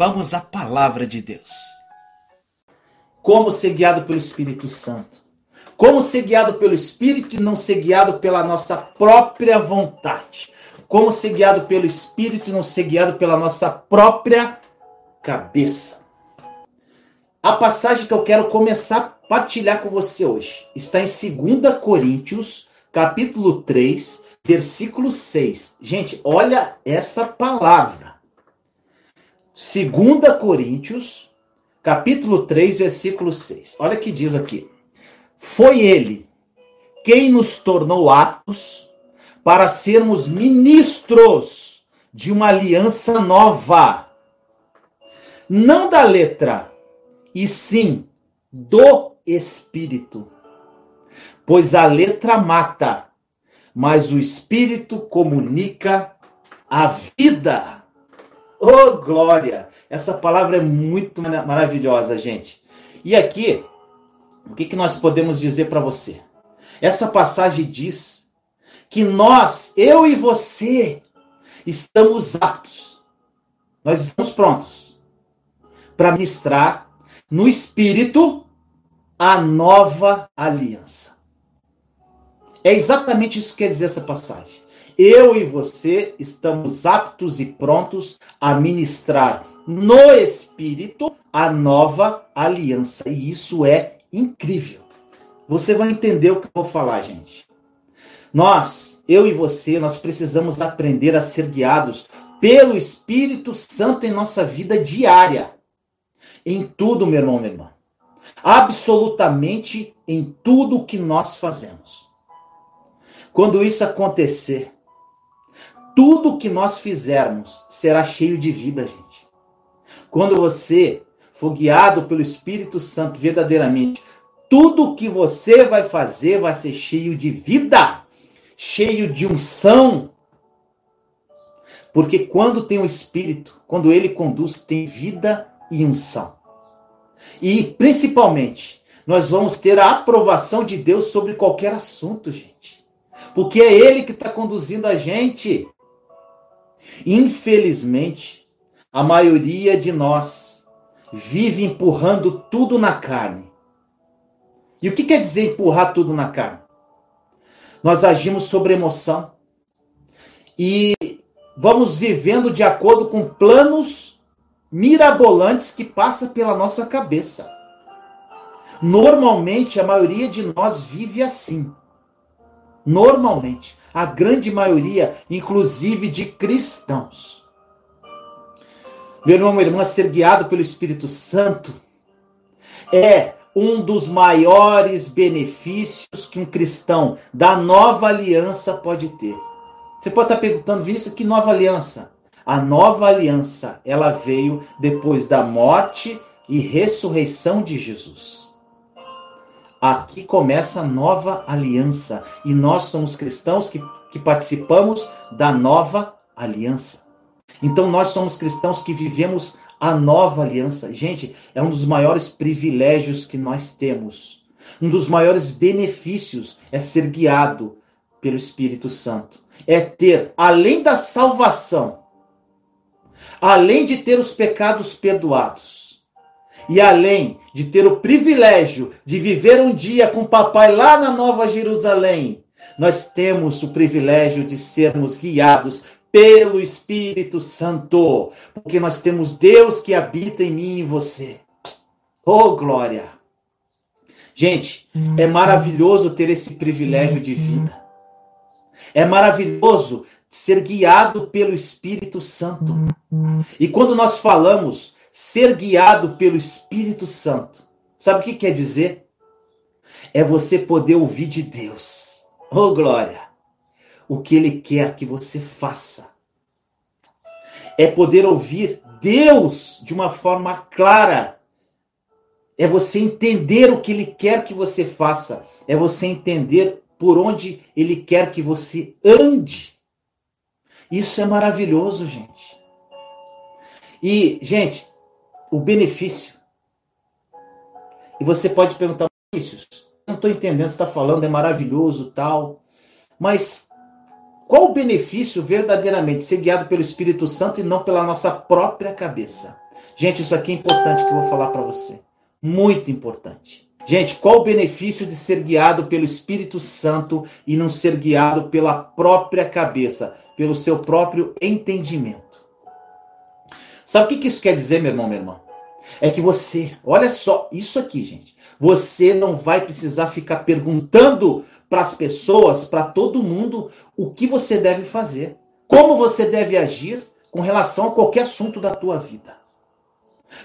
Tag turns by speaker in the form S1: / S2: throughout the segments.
S1: Vamos à palavra de Deus. Como ser guiado pelo Espírito Santo? Como ser guiado pelo Espírito e não ser guiado pela nossa própria vontade? Como ser guiado pelo Espírito e não ser guiado pela nossa própria cabeça? A passagem que eu quero começar a partilhar com você hoje está em 2 Coríntios, capítulo 3, versículo 6. Gente, olha essa palavra. 2 Coríntios, capítulo 3, versículo 6. Olha que diz aqui. Foi ele quem nos tornou aptos para sermos ministros de uma aliança nova. Não da letra, e sim do espírito. Pois a letra mata, mas o espírito comunica a vida. Oh, glória! Essa palavra é muito maravilhosa, gente. E aqui, o que, que nós podemos dizer para você? Essa passagem diz que nós, eu e você, estamos aptos, nós estamos prontos para ministrar no Espírito a nova aliança. É exatamente isso que quer dizer essa passagem. Eu e você estamos aptos e prontos a ministrar no Espírito a nova aliança. E isso é incrível. Você vai entender o que eu vou falar, gente. Nós, eu e você, nós precisamos aprender a ser guiados pelo Espírito Santo em nossa vida diária. Em tudo, meu irmão, minha irmã. Absolutamente em tudo que nós fazemos. Quando isso acontecer, tudo que nós fizermos será cheio de vida, gente. Quando você for guiado pelo Espírito Santo verdadeiramente, tudo que você vai fazer vai ser cheio de vida, cheio de unção. Porque quando tem o Espírito, quando ele conduz, tem vida e unção. E principalmente, nós vamos ter a aprovação de Deus sobre qualquer assunto, gente porque é Ele que está conduzindo a gente. Infelizmente, a maioria de nós vive empurrando tudo na carne. E o que quer dizer empurrar tudo na carne? Nós agimos sobre emoção e vamos vivendo de acordo com planos mirabolantes que passam pela nossa cabeça. Normalmente, a maioria de nós vive assim. Normalmente, a grande maioria, inclusive de cristãos. Meu irmão, minha irmã, ser guiado pelo Espírito Santo é um dos maiores benefícios que um cristão da nova aliança pode ter. Você pode estar perguntando, Vinícius, que nova aliança? A nova aliança, ela veio depois da morte e ressurreição de Jesus. Aqui começa a nova aliança. E nós somos cristãos que, que participamos da nova aliança. Então nós somos cristãos que vivemos a nova aliança. Gente, é um dos maiores privilégios que nós temos. Um dos maiores benefícios é ser guiado pelo Espírito Santo. É ter, além da salvação, além de ter os pecados perdoados, e além de ter o privilégio de viver um dia com papai lá na Nova Jerusalém, nós temos o privilégio de sermos guiados pelo Espírito Santo, porque nós temos Deus que habita em mim e em você. Oh, glória! Gente, é maravilhoso ter esse privilégio de vida. É maravilhoso ser guiado pelo Espírito Santo. E quando nós falamos ser guiado pelo Espírito Santo. Sabe o que quer dizer? É você poder ouvir de Deus. Oh, glória! O que Ele quer que você faça. É poder ouvir Deus de uma forma clara. É você entender o que Ele quer que você faça. É você entender por onde Ele quer que você ande. Isso é maravilhoso, gente. E, gente, o benefício. E você pode perguntar, Vinícius, não estou entendendo, você está falando, é maravilhoso tal. Mas qual o benefício verdadeiramente ser guiado pelo Espírito Santo e não pela nossa própria cabeça? Gente, isso aqui é importante que eu vou falar para você. Muito importante. Gente, qual o benefício de ser guiado pelo Espírito Santo e não ser guiado pela própria cabeça, pelo seu próprio entendimento? Sabe o que isso quer dizer, meu irmão, minha irmã? É que você, olha só, isso aqui, gente. Você não vai precisar ficar perguntando para as pessoas, para todo mundo, o que você deve fazer, como você deve agir com relação a qualquer assunto da tua vida.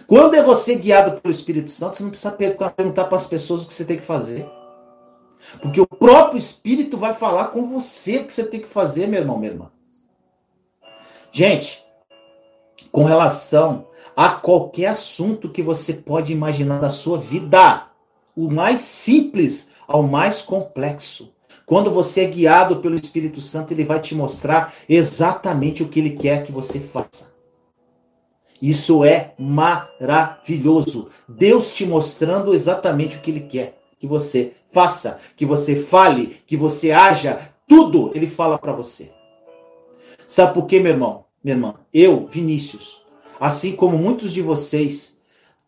S1: Quando é você guiado pelo Espírito Santo, você não precisa perguntar para as pessoas o que você tem que fazer. Porque o próprio Espírito vai falar com você o que você tem que fazer, meu irmão, minha irmã. Gente, com relação a qualquer assunto que você pode imaginar na sua vida, o mais simples ao mais complexo. Quando você é guiado pelo Espírito Santo, ele vai te mostrar exatamente o que ele quer que você faça. Isso é maravilhoso. Deus te mostrando exatamente o que Ele quer que você faça, que você fale, que você haja, tudo Ele fala para você. Sabe por quê, meu irmão, minha irmã? Eu, Vinícius, assim como muitos de vocês,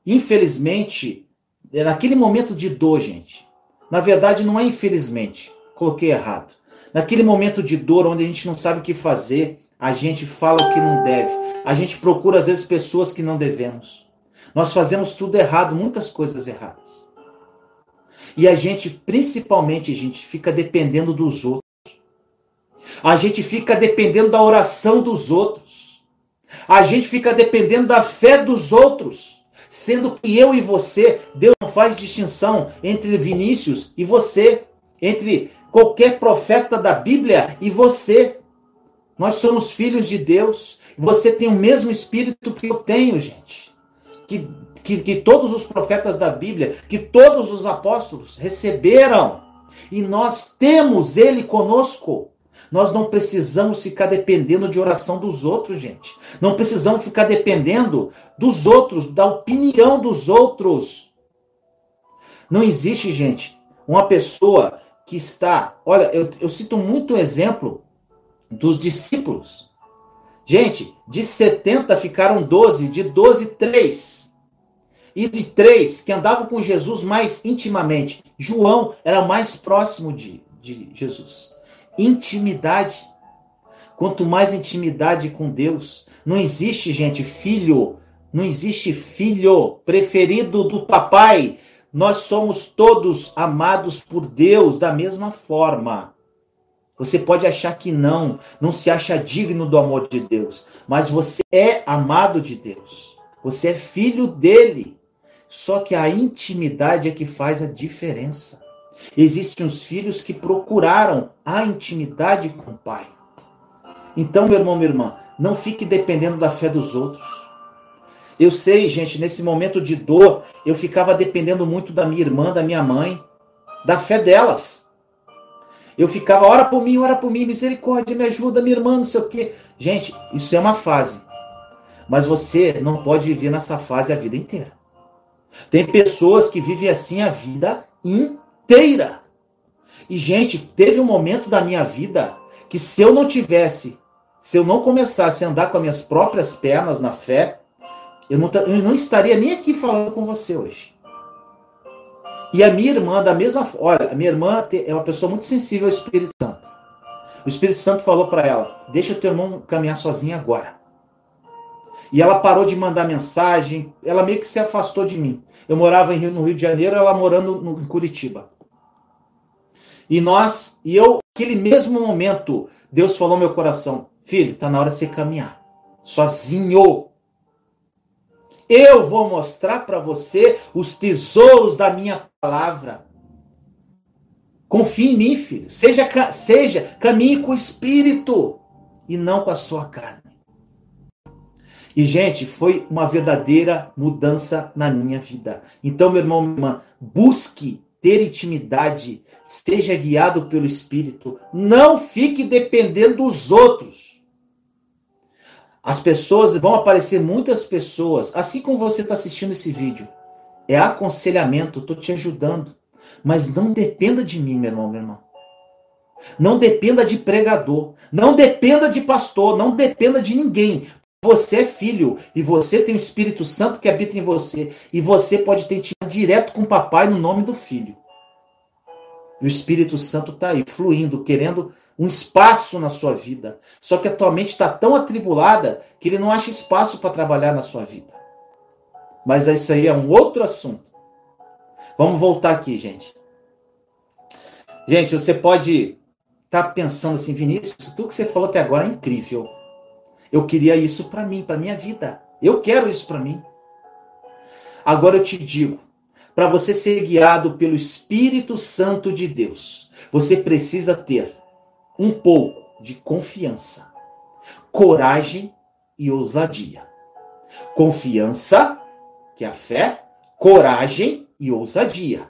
S1: infelizmente, é naquele momento de dor, gente. Na verdade, não é infelizmente, coloquei errado. Naquele momento de dor, onde a gente não sabe o que fazer, a gente fala o que não deve. A gente procura, às vezes, pessoas que não devemos. Nós fazemos tudo errado, muitas coisas erradas. E a gente, principalmente, a gente fica dependendo dos outros. A gente fica dependendo da oração dos outros. A gente fica dependendo da fé dos outros. Sendo que eu e você, Deus não faz distinção entre Vinícius e você, entre qualquer profeta da Bíblia e você. Nós somos filhos de Deus. Você tem o mesmo espírito que eu tenho, gente. Que, que, que todos os profetas da Bíblia, que todos os apóstolos receberam. E nós temos ele conosco. Nós não precisamos ficar dependendo de oração dos outros, gente. Não precisamos ficar dependendo dos outros, da opinião dos outros. Não existe, gente, uma pessoa que está. Olha, eu, eu cito muito um exemplo dos discípulos. Gente, de 70 ficaram 12, de 12, 3. E de três que andavam com Jesus mais intimamente. João era o mais próximo de, de Jesus. Intimidade. Quanto mais intimidade com Deus. Não existe, gente, filho. Não existe filho preferido do papai. Nós somos todos amados por Deus da mesma forma. Você pode achar que não, não se acha digno do amor de Deus, mas você é amado de Deus. Você é filho dele. Só que a intimidade é que faz a diferença. Existem os filhos que procuraram a intimidade com o pai. Então, meu irmão, minha irmã, não fique dependendo da fé dos outros. Eu sei, gente, nesse momento de dor, eu ficava dependendo muito da minha irmã, da minha mãe, da fé delas. Eu ficava, ora por mim, ora por mim, misericórdia, me ajuda, minha irmã, não sei o quê. Gente, isso é uma fase. Mas você não pode viver nessa fase a vida inteira. Tem pessoas que vivem assim a vida inteira. E, gente, teve um momento da minha vida que se eu não tivesse, se eu não começasse a andar com as minhas próprias pernas na fé, eu não, eu não estaria nem aqui falando com você hoje. E a minha irmã, da mesma olha, a minha irmã é uma pessoa muito sensível ao Espírito Santo. O Espírito Santo falou para ela: deixa teu irmão caminhar sozinho agora. E ela parou de mandar mensagem, ela meio que se afastou de mim. Eu morava Rio, no Rio de Janeiro, ela morando no, em Curitiba. E nós, e eu, aquele mesmo momento, Deus falou no meu coração: filho, tá na hora de você caminhar. Sozinho. Eu vou mostrar para você os tesouros da minha palavra. Confie em mim, filho. Seja, seja, caminhe com o espírito e não com a sua carne. E, gente, foi uma verdadeira mudança na minha vida. Então, meu irmão, minha irmã, busque ter intimidade, seja guiado pelo Espírito. Não fique dependendo dos outros. As pessoas vão aparecer muitas pessoas, assim como você está assistindo esse vídeo. É aconselhamento, estou te ajudando. Mas não dependa de mim, meu irmão, meu irmão. Não dependa de pregador, não dependa de pastor, não dependa de ninguém. Você é filho e você tem o Espírito Santo que habita em você e você pode ter direto com o papai no nome do filho. E o Espírito Santo está aí, fluindo, querendo um espaço na sua vida. Só que a tua mente está tão atribulada que ele não acha espaço para trabalhar na sua vida. Mas isso aí é um outro assunto. Vamos voltar aqui, gente. Gente, você pode estar tá pensando assim, Vinícius, tudo que você falou até agora é incrível. Eu queria isso para mim, para minha vida. Eu quero isso para mim. Agora eu te digo, para você ser guiado pelo Espírito Santo de Deus, você precisa ter um pouco de confiança, coragem e ousadia. Confiança, que é a fé, coragem e ousadia.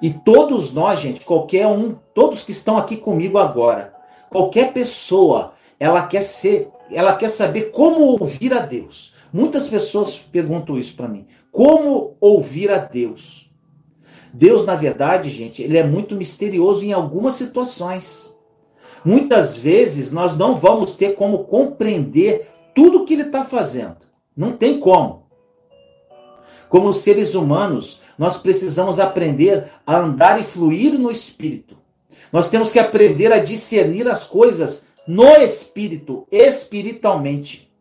S1: E todos nós, gente, qualquer um, todos que estão aqui comigo agora, qualquer pessoa, ela quer ser, ela quer saber como ouvir a Deus. Muitas pessoas perguntam isso para mim. Como ouvir a Deus? Deus, na verdade, gente, ele é muito misterioso em algumas situações. Muitas vezes nós não vamos ter como compreender tudo o que ele está fazendo. Não tem como. Como seres humanos, nós precisamos aprender a andar e fluir no espírito. Nós temos que aprender a discernir as coisas no espírito, espiritualmente.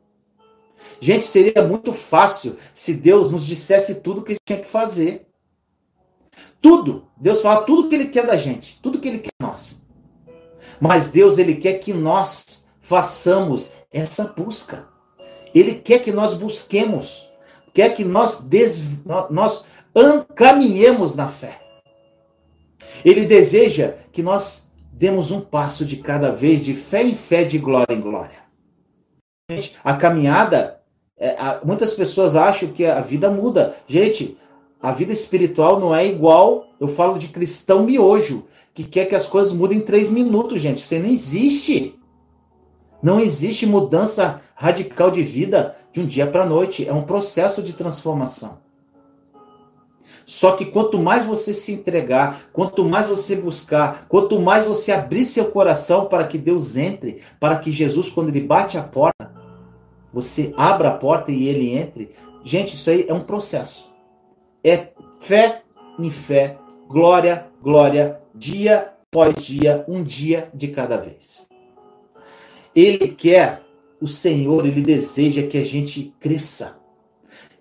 S1: Gente, seria muito fácil se Deus nos dissesse tudo que tinha que fazer. Tudo. Deus fala tudo que ele quer da gente, tudo que ele quer de nós. Mas Deus ele quer que nós façamos essa busca. Ele quer que nós busquemos, quer que nós des... nós caminhemos na fé. Ele deseja que nós demos um passo de cada vez, de fé em fé, de glória em glória. A caminhada, é, muitas pessoas acham que a vida muda. Gente, a vida espiritual não é igual. Eu falo de cristão miojo, que quer que as coisas mudem em três minutos, gente. Isso não existe. Não existe mudança radical de vida de um dia para a noite. É um processo de transformação. Só que quanto mais você se entregar, quanto mais você buscar, quanto mais você abrir seu coração para que Deus entre, para que Jesus, quando ele bate a porta, você abra a porta e ele entre. Gente, isso aí é um processo. É fé em fé, glória, glória, dia após dia, um dia de cada vez. Ele quer, o Senhor, ele deseja que a gente cresça,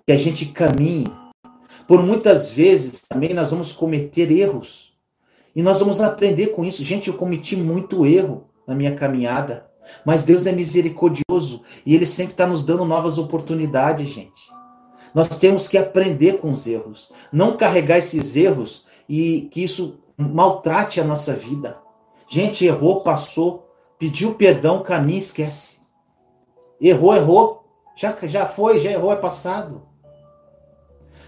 S1: que a gente caminhe. Por muitas vezes também nós vamos cometer erros. E nós vamos aprender com isso. Gente, eu cometi muito erro na minha caminhada. Mas Deus é misericordioso e Ele sempre está nos dando novas oportunidades, gente. Nós temos que aprender com os erros, não carregar esses erros e que isso maltrate a nossa vida. Gente, errou, passou, pediu perdão, caminha, esquece. Errou, errou. Já, já foi, já errou, é passado.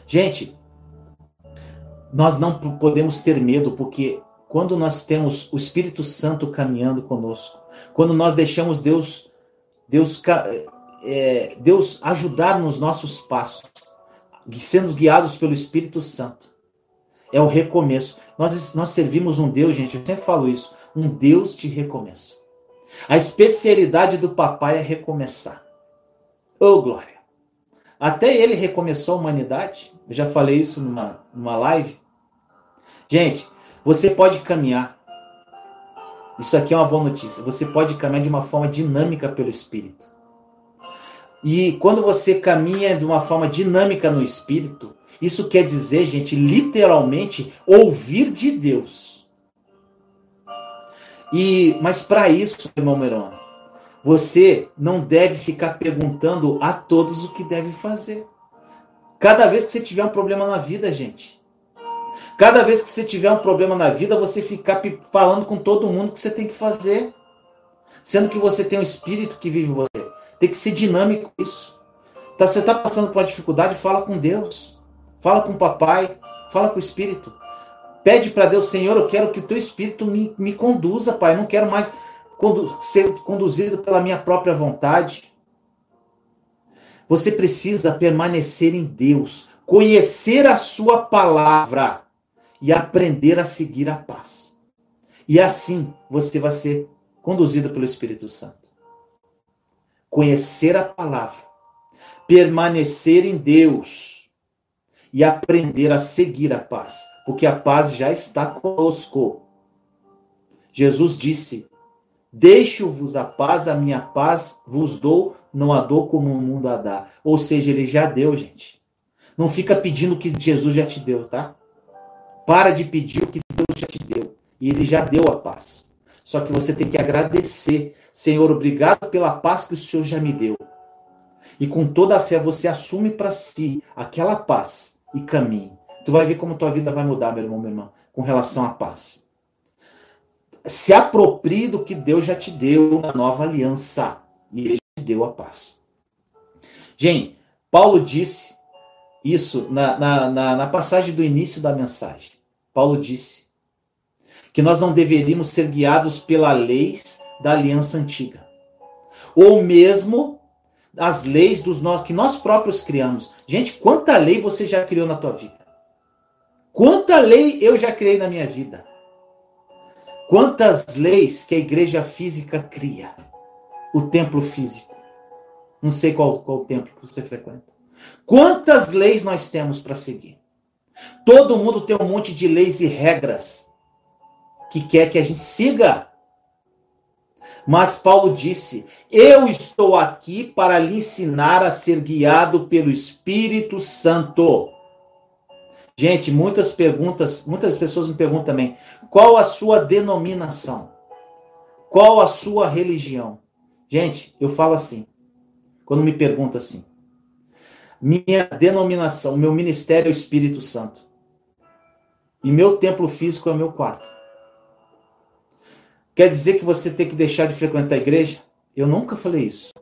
S1: Gente, nós não podemos ter medo, porque quando nós temos o Espírito Santo caminhando conosco, quando nós deixamos Deus, Deus, é, Deus ajudar nos nossos passos, sendo guiados pelo Espírito Santo, é o recomeço. Nós, nós servimos um Deus, gente, eu sempre falo isso, um Deus de recomeço. A especialidade do papai é recomeçar. Oh, glória! Até ele recomeçou a humanidade. Eu já falei isso numa, numa live. Gente, você pode caminhar. Isso aqui é uma boa notícia. Você pode caminhar de uma forma dinâmica pelo Espírito. E quando você caminha de uma forma dinâmica no Espírito, isso quer dizer, gente, literalmente ouvir de Deus. E mas para isso, irmão Meron, você não deve ficar perguntando a todos o que deve fazer. Cada vez que você tiver um problema na vida, gente, cada vez que você tiver um problema na vida, você ficar falando com todo mundo que você tem que fazer, sendo que você tem um espírito que vive em você. Tem que ser dinâmico isso. Tá, você está passando por uma dificuldade, fala com Deus. Fala com o papai, fala com o Espírito. Pede para Deus, Senhor, eu quero que o teu Espírito me, me conduza, Pai. Eu não quero mais condu ser conduzido pela minha própria vontade. Você precisa permanecer em Deus, conhecer a sua palavra e aprender a seguir a paz. E assim você vai ser conduzido pelo Espírito Santo. conhecer a palavra, permanecer em Deus e aprender a seguir a paz, porque a paz já está conosco. Jesus disse: Deixo-vos a paz, a minha paz vos dou, não a dou como o mundo a dá. Ou seja, ele já deu, gente. Não fica pedindo o que Jesus já te deu, tá? Para de pedir o que Deus já te deu. E ele já deu a paz. Só que você tem que agradecer. Senhor, obrigado pela paz que o Senhor já me deu. E com toda a fé você assume para si aquela paz e caminhe. Tu vai ver como tua vida vai mudar, meu irmão, minha irmã, com relação à paz se aproprie do que Deus já te deu na nova aliança. E ele te deu a paz. Gente, Paulo disse isso na, na, na, na passagem do início da mensagem. Paulo disse que nós não deveríamos ser guiados pela leis da aliança antiga. Ou mesmo as leis dos que nós próprios criamos. Gente, quanta lei você já criou na tua vida? Quanta lei eu já criei na minha vida? Quantas leis que a igreja física cria? O templo físico. Não sei qual, qual templo que você frequenta. Quantas leis nós temos para seguir? Todo mundo tem um monte de leis e regras que quer que a gente siga. Mas Paulo disse: Eu estou aqui para lhe ensinar a ser guiado pelo Espírito Santo. Gente, muitas perguntas, muitas pessoas me perguntam também: qual a sua denominação? Qual a sua religião? Gente, eu falo assim, quando me perguntam assim: minha denominação, meu ministério é o Espírito Santo. E meu templo físico é o meu quarto. Quer dizer que você tem que deixar de frequentar a igreja? Eu nunca falei isso.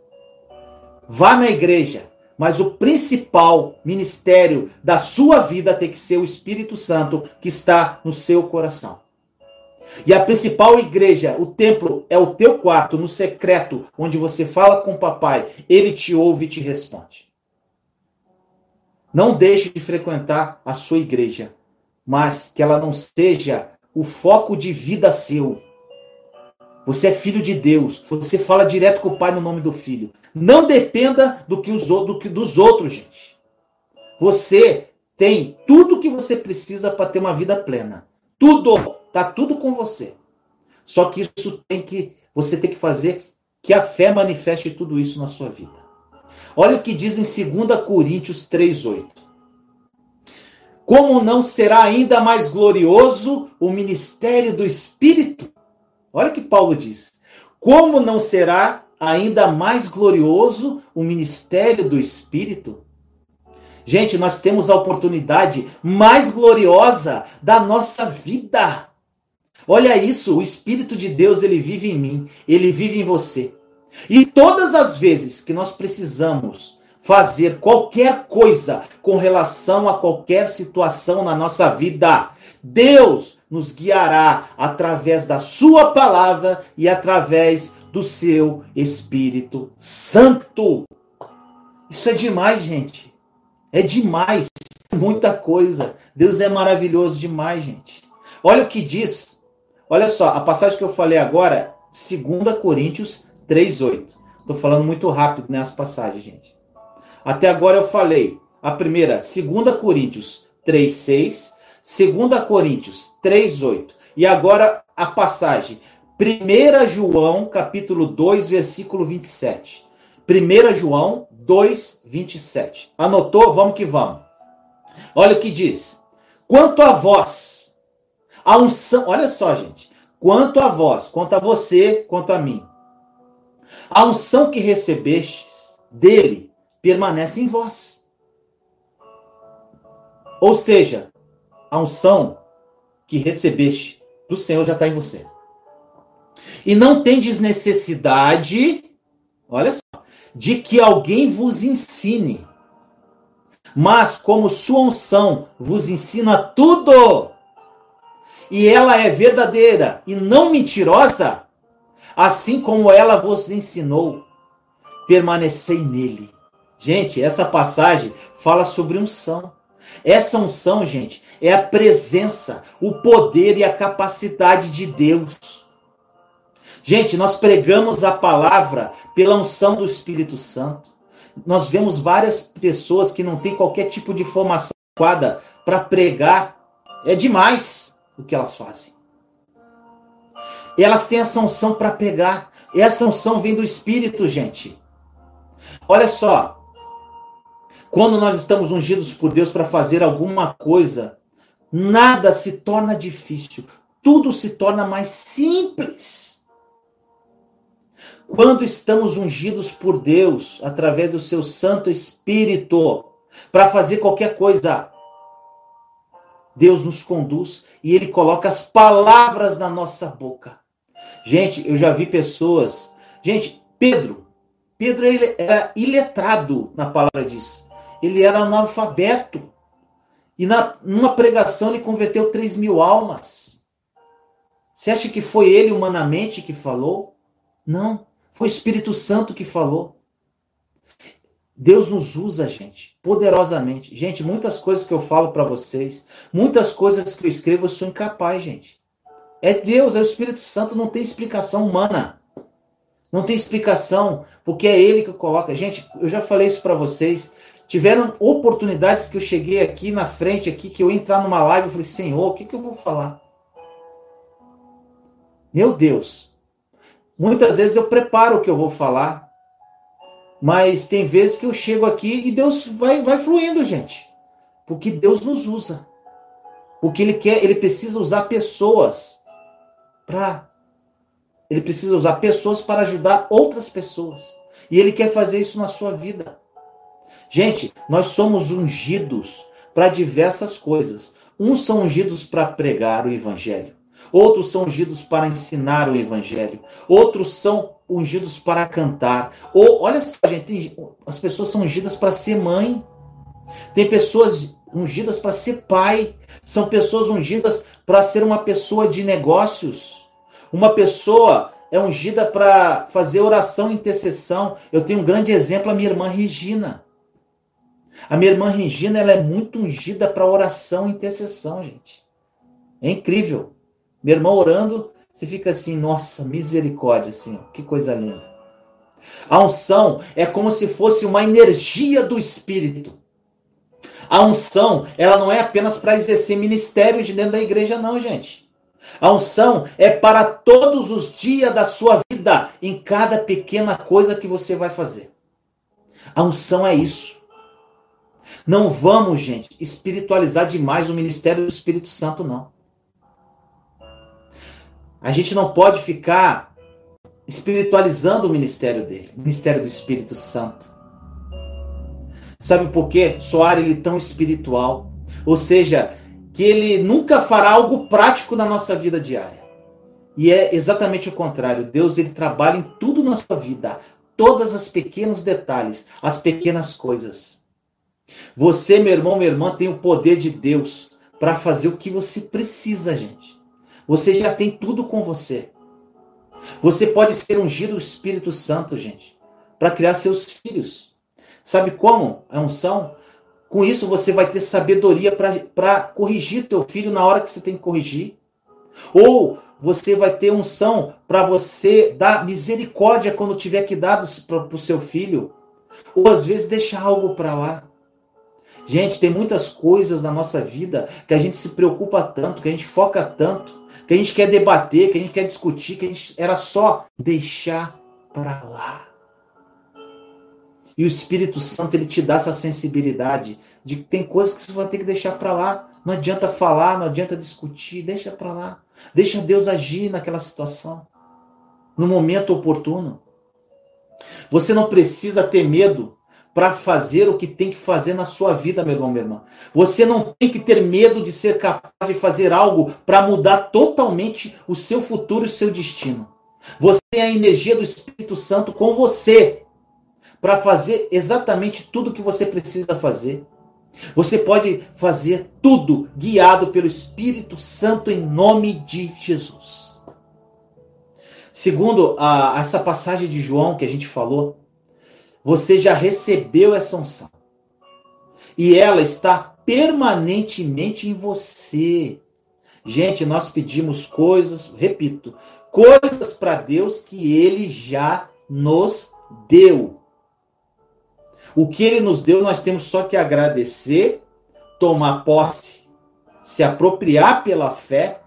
S1: Vá na igreja, mas o principal ministério da sua vida tem que ser o Espírito Santo que está no seu coração. E a principal igreja, o templo, é o teu quarto, no secreto, onde você fala com o papai, ele te ouve e te responde. Não deixe de frequentar a sua igreja, mas que ela não seja o foco de vida seu. Você é filho de Deus. Você fala direto com o Pai no nome do Filho. Não dependa do que, os, do que dos outros, gente. Você tem tudo que você precisa para ter uma vida plena. Tudo, tá tudo com você. Só que isso tem que você tem que fazer que a fé manifeste tudo isso na sua vida. Olha o que diz em 2 Coríntios 3:8. Como não será ainda mais glorioso o ministério do Espírito? Olha o que Paulo diz. Como não será ainda mais glorioso o ministério do Espírito? Gente, nós temos a oportunidade mais gloriosa da nossa vida. Olha isso, o Espírito de Deus, ele vive em mim, ele vive em você. E todas as vezes que nós precisamos fazer qualquer coisa com relação a qualquer situação na nossa vida, Deus nos guiará através da Sua palavra e através do seu Espírito Santo. Isso é demais, gente. É demais. Muita coisa. Deus é maravilhoso demais, gente. Olha o que diz. Olha só, a passagem que eu falei agora, 2 Coríntios 3,8. Estou falando muito rápido nessa passagem, gente. Até agora eu falei a primeira, 2 Coríntios 3,6 2 Coríntios 3:8. E agora a passagem 1 João, capítulo 2, versículo 27. 1 João 2, 27. Anotou? Vamos que vamos. Olha o que diz. Quanto a vós, a unção, olha só, gente. Quanto a vós, quanto a você, quanto a mim. A unção que recebestes dele permanece em vós. Ou seja, a unção que recebeste do Senhor já está em você. E não tendes necessidade, olha só, de que alguém vos ensine. Mas como sua unção vos ensina tudo, e ela é verdadeira e não mentirosa, assim como ela vos ensinou, permanecei nele. Gente, essa passagem fala sobre unção. Essa unção, gente, é a presença, o poder e a capacidade de Deus. Gente, nós pregamos a palavra pela unção do Espírito Santo. Nós vemos várias pessoas que não têm qualquer tipo de formação adequada para pregar. É demais o que elas fazem. Elas têm essa unção para pegar. Essa unção vem do Espírito, gente. Olha só. Quando nós estamos ungidos por Deus para fazer alguma coisa, nada se torna difícil. Tudo se torna mais simples. Quando estamos ungidos por Deus, através do seu Santo Espírito, para fazer qualquer coisa, Deus nos conduz e Ele coloca as palavras na nossa boca. Gente, eu já vi pessoas. Gente, Pedro. Pedro ele era iletrado na palavra diz. Ele era analfabeto. E na, numa pregação ele converteu 3 mil almas. Você acha que foi ele humanamente que falou? Não. Foi o Espírito Santo que falou. Deus nos usa, gente, poderosamente. Gente, muitas coisas que eu falo para vocês, muitas coisas que eu escrevo, eu sou incapaz, gente. É Deus, é o Espírito Santo, não tem explicação humana. Não tem explicação, porque é ele que coloca. Gente, eu já falei isso para vocês. Tiveram oportunidades que eu cheguei aqui na frente, aqui, que eu entrar numa live e falei, Senhor, o que, que eu vou falar? Meu Deus. Muitas vezes eu preparo o que eu vou falar, mas tem vezes que eu chego aqui e Deus vai, vai fluindo, gente. Porque Deus nos usa. Porque Ele quer, Ele precisa usar pessoas para ele precisa usar pessoas para ajudar outras pessoas. E ele quer fazer isso na sua vida. Gente, nós somos ungidos para diversas coisas. Uns são ungidos para pregar o evangelho. Outros são ungidos para ensinar o evangelho. Outros são ungidos para cantar. Ou olha só, gente, as pessoas são ungidas para ser mãe. Tem pessoas ungidas para ser pai. São pessoas ungidas para ser uma pessoa de negócios. Uma pessoa é ungida para fazer oração e intercessão. Eu tenho um grande exemplo, a minha irmã Regina. A minha irmã Regina, ela é muito ungida para oração e intercessão, gente. É incrível. Minha irmã orando, você fica assim, nossa, misericórdia, assim, que coisa linda. A unção é como se fosse uma energia do Espírito. A unção, ela não é apenas para exercer ministérios de dentro da igreja, não, gente. A unção é para todos os dias da sua vida, em cada pequena coisa que você vai fazer. A unção é isso. Não vamos, gente, espiritualizar demais o ministério do Espírito Santo, não. A gente não pode ficar espiritualizando o ministério dele, o ministério do Espírito Santo. Sabe por quê? Soar ele tão espiritual. Ou seja, que ele nunca fará algo prático na nossa vida diária. E é exatamente o contrário. Deus ele trabalha em tudo na sua vida, todas as pequenos detalhes, as pequenas coisas. Você, meu irmão, minha irmã, tem o poder de Deus para fazer o que você precisa, gente. Você já tem tudo com você. Você pode ser ungido do Espírito Santo, gente, para criar seus filhos. Sabe como a unção? Com isso, você vai ter sabedoria para corrigir teu filho na hora que você tem que corrigir. Ou você vai ter unção para você dar misericórdia quando tiver que dar para o seu filho. Ou às vezes deixar algo para lá. Gente, tem muitas coisas na nossa vida que a gente se preocupa tanto, que a gente foca tanto, que a gente quer debater, que a gente quer discutir, que a gente era só deixar para lá. E o Espírito Santo ele te dá essa sensibilidade de que tem coisas que você vai ter que deixar para lá. Não adianta falar, não adianta discutir, deixa para lá. Deixa Deus agir naquela situação, no momento oportuno. Você não precisa ter medo para fazer o que tem que fazer na sua vida, meu irmão, minha irmã. Você não tem que ter medo de ser capaz de fazer algo para mudar totalmente o seu futuro e o seu destino. Você tem a energia do Espírito Santo com você para fazer exatamente tudo que você precisa fazer. Você pode fazer tudo guiado pelo Espírito Santo em nome de Jesus. Segundo a, essa passagem de João que a gente falou, você já recebeu essa unção. E ela está permanentemente em você. Gente, nós pedimos coisas, repito, coisas para Deus que ele já nos deu. O que ele nos deu, nós temos só que agradecer, tomar posse, se apropriar pela fé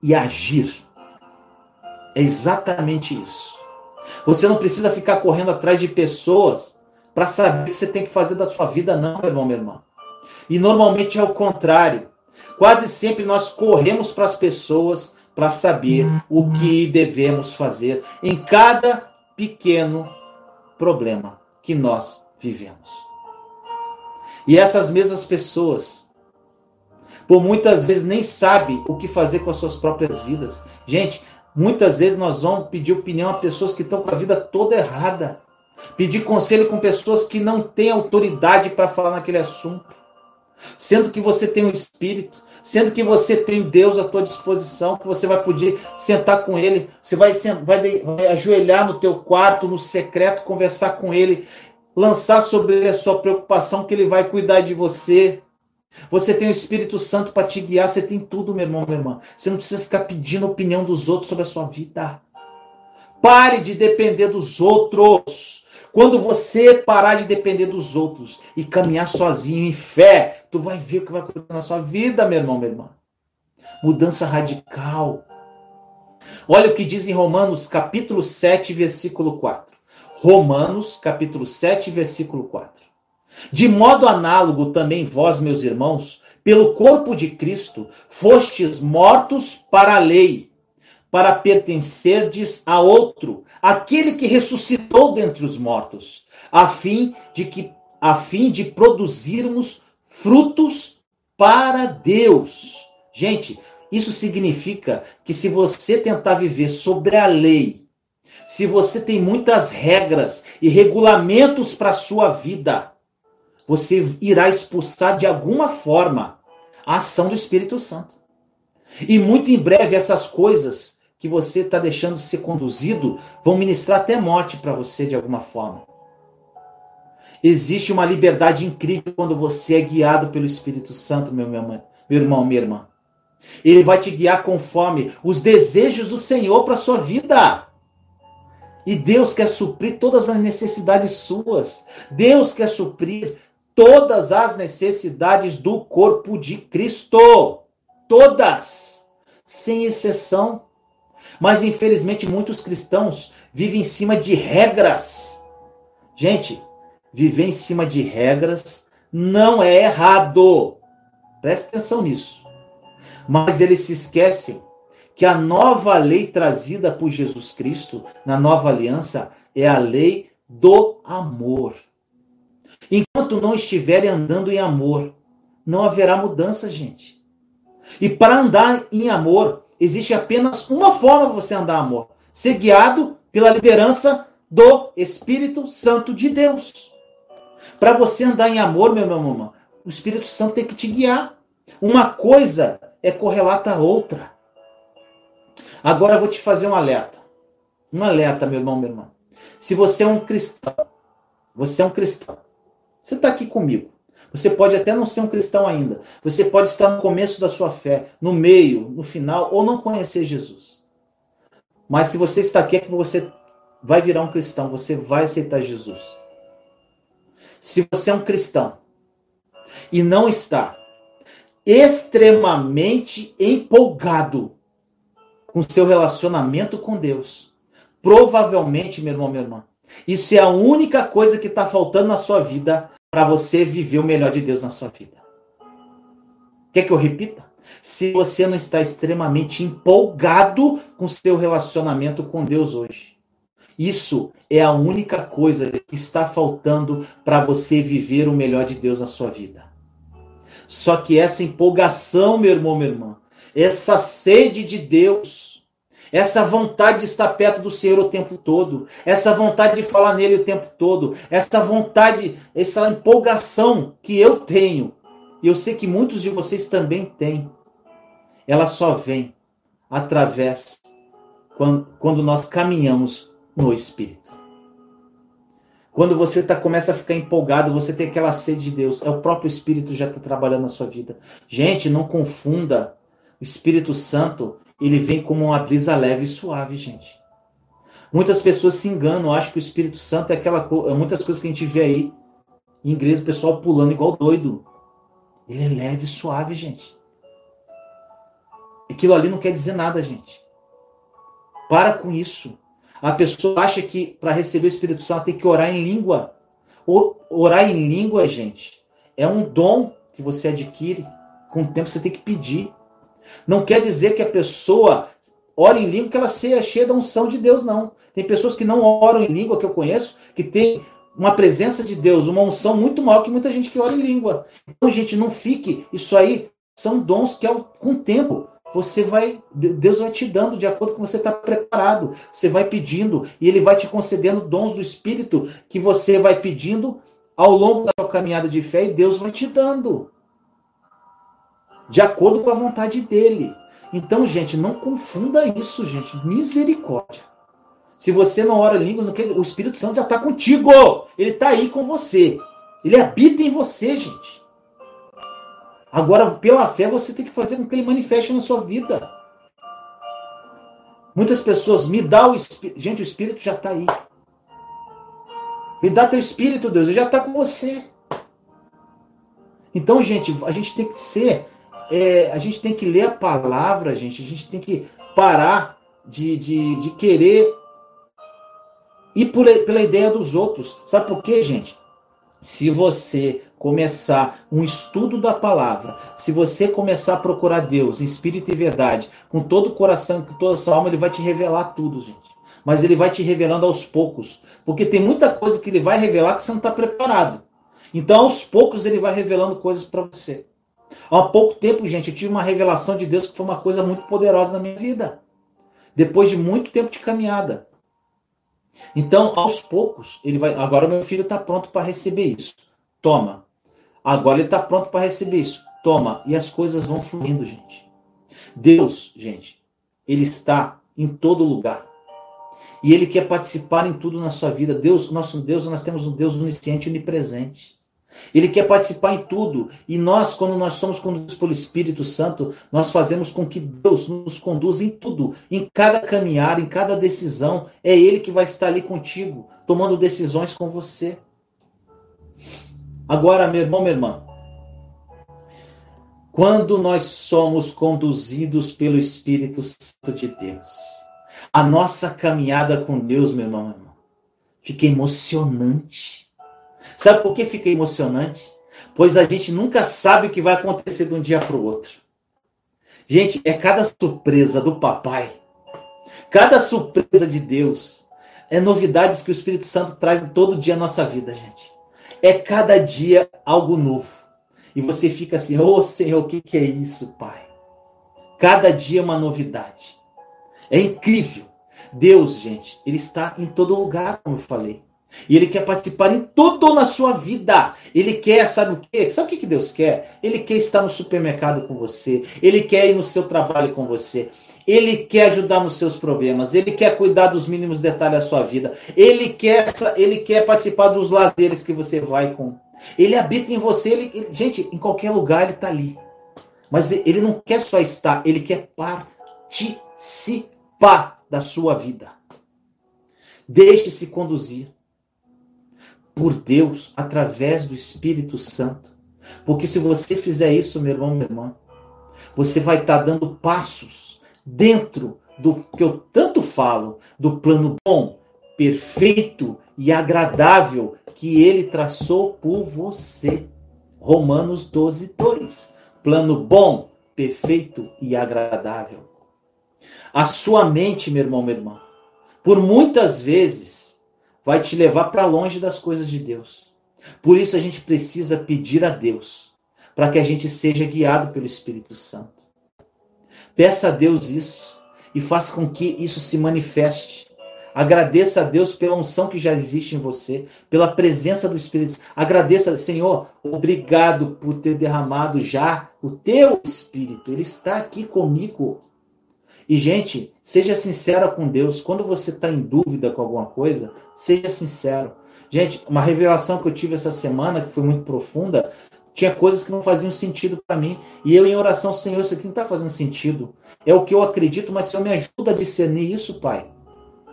S1: e agir. É exatamente isso. Você não precisa ficar correndo atrás de pessoas para saber o que você tem que fazer da sua vida, não, meu irmão, minha irmã. E normalmente é o contrário. Quase sempre nós corremos para as pessoas para saber o que devemos fazer em cada pequeno problema que nós vivemos. E essas mesmas pessoas, por muitas vezes nem sabem o que fazer com as suas próprias vidas. Gente, muitas vezes nós vamos pedir opinião a pessoas que estão com a vida toda errada. Pedir conselho com pessoas que não têm autoridade para falar naquele assunto. Sendo que você tem o um Espírito, sendo que você tem Deus à tua disposição, que você vai poder sentar com Ele, você vai, vai, vai ajoelhar no teu quarto, no secreto, conversar com Ele, lançar sobre Ele a sua preocupação, que Ele vai cuidar de você. Você tem o Espírito Santo para te guiar, você tem tudo, meu irmão, minha irmã. Você não precisa ficar pedindo opinião dos outros sobre a sua vida. Pare de depender dos outros. Quando você parar de depender dos outros e caminhar sozinho em fé, tu vai ver o que vai acontecer na sua vida, meu irmão, minha irmã. Mudança radical. Olha o que diz em Romanos capítulo 7, versículo 4. Romanos capítulo 7, versículo 4. De modo análogo também vós, meus irmãos, pelo corpo de Cristo, fostes mortos para a lei para pertencerdes a outro, aquele que ressuscitou dentre os mortos, a fim de que a fim de produzirmos frutos para Deus. Gente, isso significa que se você tentar viver sobre a lei, se você tem muitas regras e regulamentos para a sua vida, você irá expulsar de alguma forma a ação do Espírito Santo. E muito em breve essas coisas que você está deixando ser conduzido vão ministrar até morte para você de alguma forma. Existe uma liberdade incrível quando você é guiado pelo Espírito Santo, meu, meu, meu irmão, minha irmã. Ele vai te guiar conforme os desejos do Senhor para sua vida. E Deus quer suprir todas as necessidades suas. Deus quer suprir todas as necessidades do corpo de Cristo. Todas, sem exceção. Mas infelizmente muitos cristãos vivem em cima de regras. Gente, viver em cima de regras não é errado. Preste atenção nisso. Mas eles se esquecem que a nova lei trazida por Jesus Cristo na nova aliança é a lei do amor. Enquanto não estiverem andando em amor, não haverá mudança, gente. E para andar em amor, existe apenas uma forma de você andar amor: ser guiado pela liderança do Espírito Santo de Deus. Para você andar em amor, meu irmão, mamãe, o Espírito Santo tem que te guiar. Uma coisa é correlata à outra. Agora eu vou te fazer um alerta. Um alerta, meu irmão, minha irmã. Se você é um cristão, você é um cristão. Você está aqui comigo. Você pode até não ser um cristão ainda. Você pode estar no começo da sua fé, no meio, no final, ou não conhecer Jesus. Mas se você está aqui, é que você vai virar um cristão, você vai aceitar Jesus. Se você é um cristão e não está extremamente empolgado com seu relacionamento com Deus, provavelmente, meu irmão, minha irmã, isso é a única coisa que está faltando na sua vida para você viver o melhor de Deus na sua vida. Quer que eu repita? Se você não está extremamente empolgado com seu relacionamento com Deus hoje, isso é a única coisa que está faltando para você viver o melhor de Deus na sua vida. Só que essa empolgação, meu irmão, minha irmã, essa sede de Deus, essa vontade de estar perto do Senhor o tempo todo, essa vontade de falar nele o tempo todo, essa vontade, essa empolgação que eu tenho, e eu sei que muitos de vocês também têm, ela só vem através quando, quando nós caminhamos no Espírito. Quando você tá, começa a ficar empolgado, você tem aquela sede de Deus, é o próprio Espírito já está trabalhando na sua vida. Gente, não confunda o Espírito Santo ele vem como uma brisa leve e suave, gente. Muitas pessoas se enganam, acham que o Espírito Santo é aquela coisa, muitas coisas que a gente vê aí em igreja, o pessoal pulando igual doido. Ele é leve e suave, gente. Aquilo ali não quer dizer nada, gente. Para com isso. A pessoa acha que para receber o Espírito Santo tem que orar em língua. Orar em língua, gente, é um dom que você adquire. Com o tempo você tem que pedir. Não quer dizer que a pessoa ore em língua que ela seja cheia da unção de Deus, não. Tem pessoas que não oram em língua, que eu conheço, que tem uma presença de Deus, uma unção muito maior que muita gente que ora em língua. Então, gente, não fique. Isso aí são dons que, com o tempo, você vai. Deus vai te dando de acordo com você está preparado. Você vai pedindo e Ele vai te concedendo dons do Espírito que você vai pedindo ao longo da sua caminhada de fé e Deus vai te dando. De acordo com a vontade dele. Então, gente, não confunda isso, gente. Misericórdia. Se você não ora línguas, o Espírito Santo já está contigo. Ele está aí com você. Ele habita em você, gente. Agora, pela fé, você tem que fazer com que ele manifeste na sua vida. Muitas pessoas, me dá o Espírito. Gente, o Espírito já está aí. Me dá teu Espírito, Deus. Ele já está com você. Então, gente, a gente tem que ser é, a gente tem que ler a palavra, gente. A gente tem que parar de, de, de querer ir por, pela ideia dos outros. Sabe por quê, gente? Se você começar um estudo da palavra, se você começar a procurar Deus em espírito e verdade, com todo o coração, com toda a sua alma, ele vai te revelar tudo, gente. Mas ele vai te revelando aos poucos. Porque tem muita coisa que ele vai revelar que você não está preparado. Então, aos poucos, ele vai revelando coisas para você. Há pouco tempo, gente, eu tive uma revelação de Deus que foi uma coisa muito poderosa na minha vida. Depois de muito tempo de caminhada. Então, aos poucos, ele vai. Agora meu filho está pronto para receber isso. Toma. Agora ele está pronto para receber isso. Toma. E as coisas vão fluindo, gente. Deus, gente, ele está em todo lugar. E ele quer participar em tudo na sua vida. Deus, nosso Deus, nós temos um Deus onisciente e onipresente. Ele quer participar em tudo. E nós, quando nós somos conduzidos pelo Espírito Santo, nós fazemos com que Deus nos conduza em tudo, em cada caminhar, em cada decisão. É Ele que vai estar ali contigo, tomando decisões com você. Agora, meu irmão, minha irmã, quando nós somos conduzidos pelo Espírito Santo de Deus, a nossa caminhada com Deus, meu irmão, meu irmão, fica emocionante Sabe por que fica emocionante? Pois a gente nunca sabe o que vai acontecer de um dia para o outro. Gente, é cada surpresa do papai, cada surpresa de Deus, é novidades que o Espírito Santo traz todo dia na nossa vida, gente. É cada dia algo novo. E você fica assim, ô oh, Senhor, o que, que é isso, Pai? Cada dia é uma novidade. É incrível. Deus, gente, Ele está em todo lugar, como eu falei. E ele quer participar em tudo na sua vida. Ele quer, sabe o quê? Sabe o que Deus quer? Ele quer estar no supermercado com você. Ele quer ir no seu trabalho com você. Ele quer ajudar nos seus problemas. Ele quer cuidar dos mínimos detalhes da sua vida. Ele quer, ele quer participar dos lazeres que você vai com. Ele habita em você. Ele, ele, gente, em qualquer lugar ele está ali. Mas ele não quer só estar, ele quer participar da sua vida. Deixe-se conduzir por Deus através do Espírito Santo. Porque se você fizer isso, meu irmão, minha irmã, você vai estar tá dando passos dentro do que eu tanto falo, do plano bom, perfeito e agradável que ele traçou por você. Romanos 12, 2. Plano bom, perfeito e agradável. A sua mente, meu irmão, minha irmã, por muitas vezes vai te levar para longe das coisas de Deus. Por isso a gente precisa pedir a Deus para que a gente seja guiado pelo Espírito Santo. Peça a Deus isso e faça com que isso se manifeste. Agradeça a Deus pela unção que já existe em você, pela presença do Espírito. Agradeça, Senhor, obrigado por ter derramado já o teu Espírito. Ele está aqui comigo. E, gente, seja sincera com Deus. Quando você está em dúvida com alguma coisa, seja sincero. Gente, uma revelação que eu tive essa semana, que foi muito profunda, Tinha coisas que não faziam sentido para mim. E eu, em oração, Senhor, isso aqui não está fazendo sentido. É o que eu acredito, mas Senhor, me ajuda a discernir isso, Pai.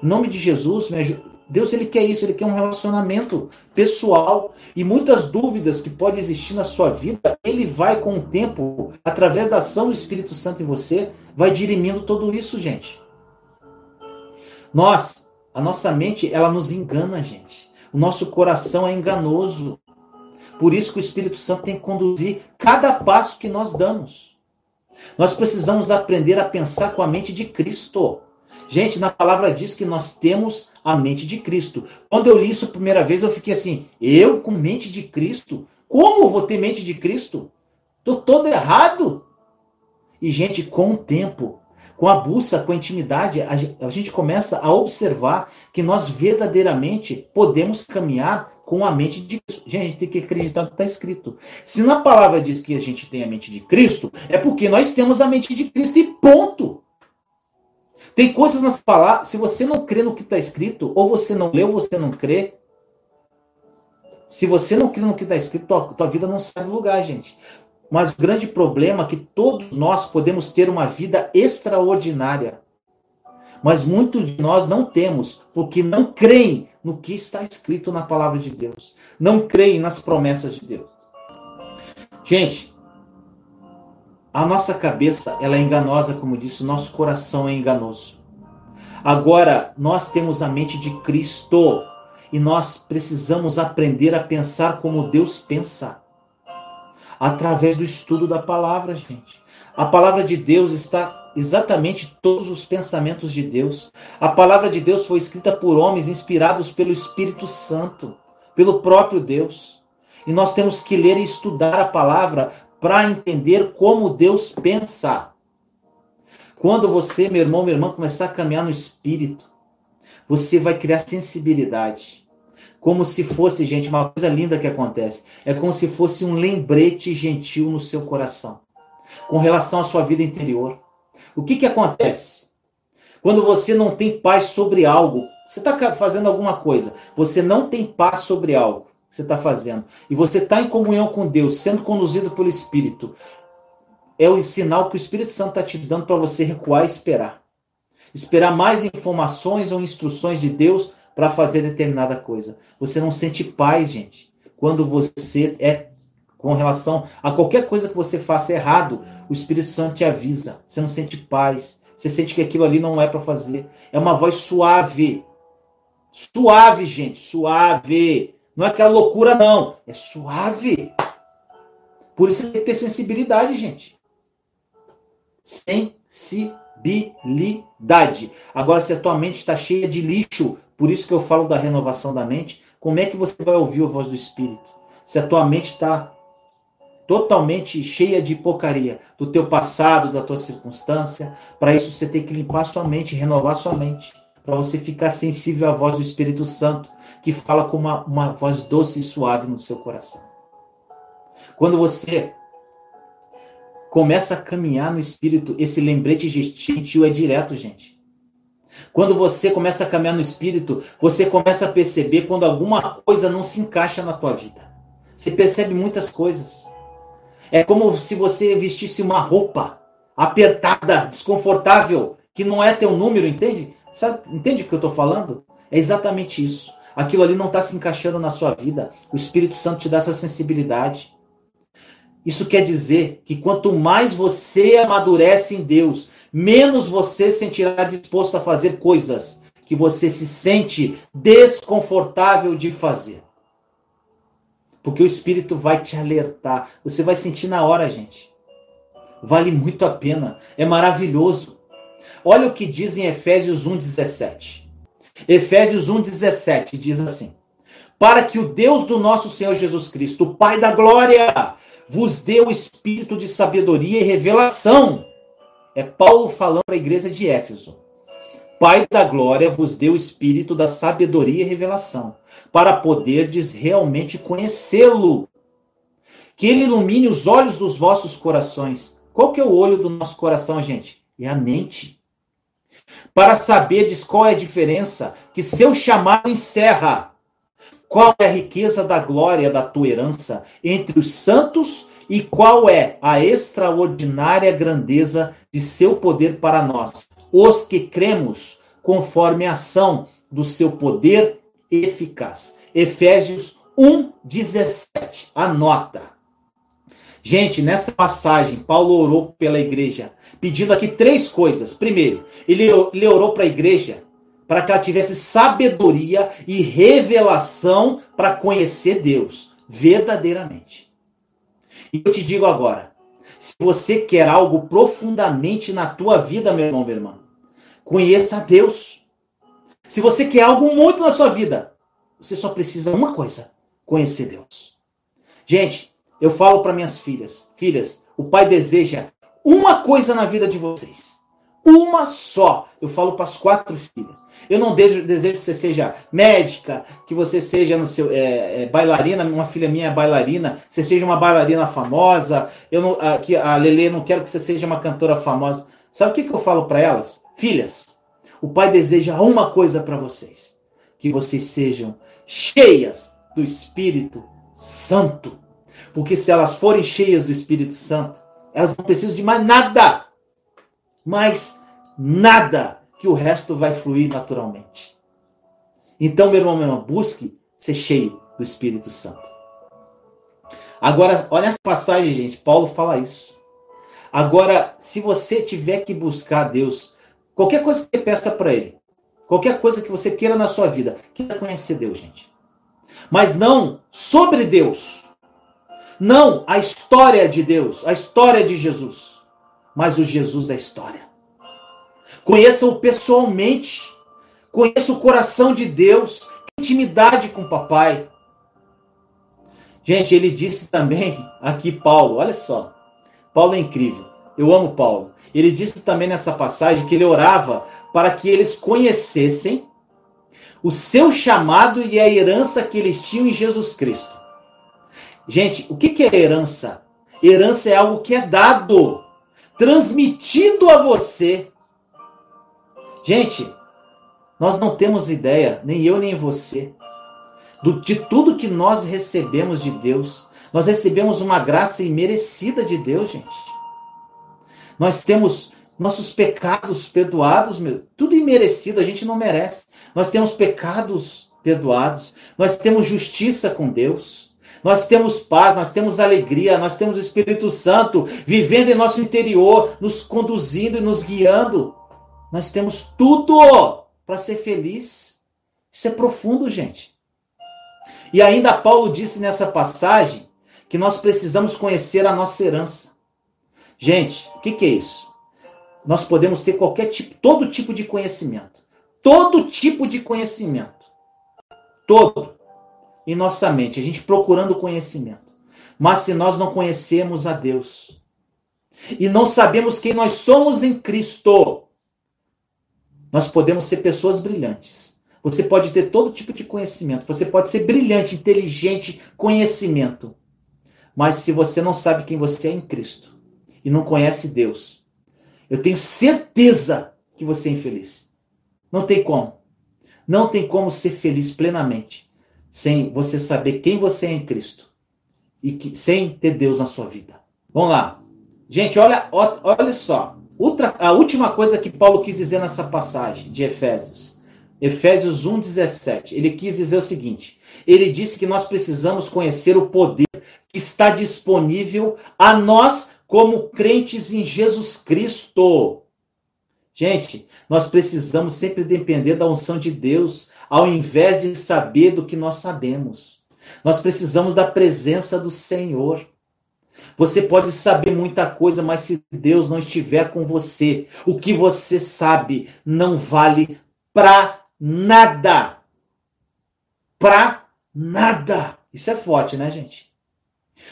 S1: Em nome de Jesus, me ajuda. Deus ele quer isso, ele quer um relacionamento pessoal e muitas dúvidas que podem existir na sua vida, ele vai com o tempo, através da ação do Espírito Santo em você, vai dirimindo tudo isso, gente. Nós, a nossa mente, ela nos engana, gente. O nosso coração é enganoso. Por isso que o Espírito Santo tem que conduzir cada passo que nós damos. Nós precisamos aprender a pensar com a mente de Cristo. Gente, na palavra diz que nós temos a mente de Cristo. Quando eu li isso a primeira vez, eu fiquei assim: eu com mente de Cristo? Como eu vou ter mente de Cristo? Tô todo errado. E, gente, com o tempo, com a busca, com a intimidade, a gente começa a observar que nós verdadeiramente podemos caminhar com a mente de Cristo. Gente, a gente tem que acreditar no que está escrito. Se na palavra diz que a gente tem a mente de Cristo, é porque nós temos a mente de Cristo e ponto. Tem coisas nas palavras, se você não crê no que está escrito, ou você não leu, ou você não crê. Se você não crê no que está escrito, tua, tua vida não sai do lugar, gente. Mas o grande problema é que todos nós podemos ter uma vida extraordinária. Mas muitos de nós não temos, porque não creem no que está escrito na palavra de Deus. Não creem nas promessas de Deus. Gente, a nossa cabeça ela é enganosa, como disse, o nosso coração é enganoso. Agora, nós temos a mente de Cristo e nós precisamos aprender a pensar como Deus pensa. Através do estudo da palavra, gente. A palavra de Deus está exatamente todos os pensamentos de Deus. A palavra de Deus foi escrita por homens inspirados pelo Espírito Santo, pelo próprio Deus. E nós temos que ler e estudar a palavra para entender como Deus pensa. Quando você, meu irmão, minha irmã, começar a caminhar no espírito, você vai criar sensibilidade. Como se fosse, gente, uma coisa linda que acontece. É como se fosse um lembrete gentil no seu coração, com relação à sua vida interior. O que, que acontece? Quando você não tem paz sobre algo, você está fazendo alguma coisa, você não tem paz sobre algo que você está fazendo, e você está em comunhão com Deus, sendo conduzido pelo Espírito, é o sinal que o Espírito Santo está te dando para você recuar e esperar. Esperar mais informações ou instruções de Deus para fazer determinada coisa. Você não sente paz, gente, quando você é com relação a qualquer coisa que você faça errado, o Espírito Santo te avisa. Você não sente paz. Você sente que aquilo ali não é para fazer. É uma voz suave. Suave, gente, suave. Não é aquela loucura, não. É suave. Por isso tem que ter sensibilidade, gente. Sensibilidade. Agora, se a tua mente está cheia de lixo, por isso que eu falo da renovação da mente, como é que você vai ouvir a voz do Espírito? Se a tua mente está totalmente cheia de porcaria do teu passado, da tua circunstância, para isso você tem que limpar sua mente, renovar sua mente, para você ficar sensível à voz do Espírito Santo, que fala com uma, uma voz doce e suave no seu coração. Quando você começa a caminhar no Espírito, esse lembrete gentil é direto, gente. Quando você começa a caminhar no Espírito, você começa a perceber quando alguma coisa não se encaixa na tua vida. Você percebe muitas coisas. É como se você vestisse uma roupa apertada, desconfortável, que não é teu número, entende? Sabe, entende o que eu estou falando? É exatamente isso. Aquilo ali não está se encaixando na sua vida. O Espírito Santo te dá essa sensibilidade. Isso quer dizer que quanto mais você amadurece em Deus, menos você sentirá disposto a fazer coisas que você se sente desconfortável de fazer. Porque o Espírito vai te alertar. Você vai sentir na hora, gente. Vale muito a pena. É maravilhoso. Olha o que diz em Efésios 1,17. Efésios 1,17 diz assim: Para que o Deus do nosso Senhor Jesus Cristo, o Pai da glória, vos dê o espírito de sabedoria e revelação é Paulo falando para a igreja de Éfeso. Pai da glória vos deu o espírito da sabedoria e revelação, para poderdes realmente conhecê-lo. Que ele ilumine os olhos dos vossos corações. Qual que é o olho do nosso coração, gente? É a mente. Para saberdes qual é a diferença que seu chamado encerra. Qual é a riqueza da glória da tua herança entre os santos e qual é a extraordinária grandeza de seu poder para nós, os que cremos, conforme a ação do seu poder eficaz. Efésios 1:17. Anota. Gente, nessa passagem, Paulo orou pela igreja, pedindo aqui três coisas. Primeiro, ele, ele orou para a igreja para que ela tivesse sabedoria e revelação para conhecer Deus verdadeiramente. E eu te digo agora, se você quer algo profundamente na tua vida, meu irmão, minha irmã, conheça a Deus. Se você quer algo muito na sua vida, você só precisa uma coisa: conhecer Deus. Gente, eu falo para minhas filhas, filhas, o pai deseja uma coisa na vida de vocês. Uma só. Eu falo para as quatro filhas. Eu não desejo, desejo, que você seja médica, que você seja no seu é, é, bailarina. Uma filha minha é bailarina. Você seja uma bailarina famosa. Eu não, a, que a Lele não quero que você seja uma cantora famosa. Sabe o que, que eu falo para elas? Filhas, o pai deseja uma coisa para vocês: que vocês sejam cheias do Espírito Santo. Porque se elas forem cheias do Espírito Santo, elas não precisam de mais nada. Mais nada que o resto vai fluir naturalmente. Então, meu irmão, meu irmão, busque ser cheio do Espírito Santo. Agora, olha essa passagem, gente. Paulo fala isso. Agora, se você tiver que buscar Deus, qualquer coisa que você peça para Ele, qualquer coisa que você queira na sua vida, queira conhecer Deus, gente. Mas não sobre Deus. Não a história de Deus, a história de Jesus, mas o Jesus da história. Conheça-o pessoalmente. Conheça o coração de Deus, intimidade com o papai. Gente, ele disse também aqui Paulo, olha só. Paulo é incrível. Eu amo Paulo. Ele disse também nessa passagem que ele orava para que eles conhecessem o seu chamado e a herança que eles tinham em Jesus Cristo. Gente, o que é herança? Herança é algo que é dado, transmitido a você. Gente, nós não temos ideia, nem eu nem você, do, de tudo que nós recebemos de Deus. Nós recebemos uma graça imerecida de Deus, gente. Nós temos nossos pecados perdoados, meu, tudo imerecido, a gente não merece. Nós temos pecados perdoados, nós temos justiça com Deus. Nós temos paz, nós temos alegria, nós temos o Espírito Santo vivendo em nosso interior, nos conduzindo e nos guiando. Nós temos tudo para ser feliz. Isso é profundo, gente. E ainda Paulo disse nessa passagem que nós precisamos conhecer a nossa herança. Gente, o que, que é isso? Nós podemos ter qualquer tipo, todo tipo de conhecimento. Todo tipo de conhecimento. Todo em nossa mente, a gente procurando conhecimento. Mas se nós não conhecemos a Deus e não sabemos quem nós somos em Cristo, nós podemos ser pessoas brilhantes. Você pode ter todo tipo de conhecimento, você pode ser brilhante, inteligente, conhecimento. Mas se você não sabe quem você é em Cristo e não conhece Deus, eu tenho certeza que você é infeliz. Não tem como. Não tem como ser feliz plenamente sem você saber quem você é em Cristo e que, sem ter Deus na sua vida. Vamos lá. Gente, olha, olha só. Outra, a última coisa que Paulo quis dizer nessa passagem de Efésios. Efésios 1,17. Ele quis dizer o seguinte: ele disse que nós precisamos conhecer o poder que está disponível a nós como crentes em Jesus Cristo. Gente, nós precisamos sempre depender da unção de Deus, ao invés de saber do que nós sabemos. Nós precisamos da presença do Senhor. Você pode saber muita coisa, mas se Deus não estiver com você, o que você sabe não vale para nada. Para nada. Isso é forte, né, gente?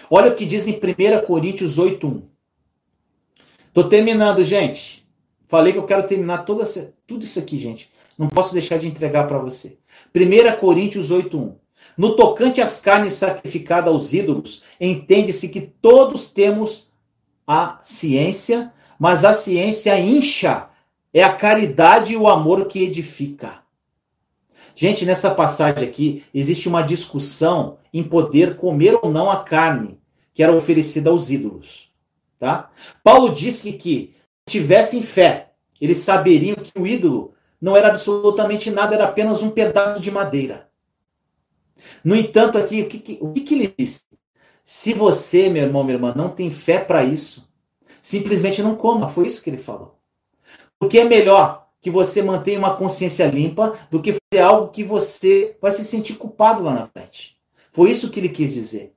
S1: Olha o que diz em 1 Coríntios 8:1. Tô terminando, gente. Falei que eu quero terminar toda tudo isso aqui, gente. Não posso deixar de entregar para você. 1 Coríntios 8:1. No tocante às carnes sacrificadas aos ídolos, entende-se que todos temos a ciência, mas a ciência incha, é a caridade e o amor que edifica. Gente, nessa passagem aqui, existe uma discussão em poder comer ou não a carne que era oferecida aos ídolos. Tá? Paulo diz que, que tivessem fé, eles saberiam que o ídolo não era absolutamente nada, era apenas um pedaço de madeira. No entanto, aqui, o que, o que ele disse? Se você, meu irmão, minha irmã, não tem fé para isso, simplesmente não coma. Foi isso que ele falou. Porque é melhor que você mantenha uma consciência limpa do que fazer algo que você vai se sentir culpado lá na frente. Foi isso que ele quis dizer.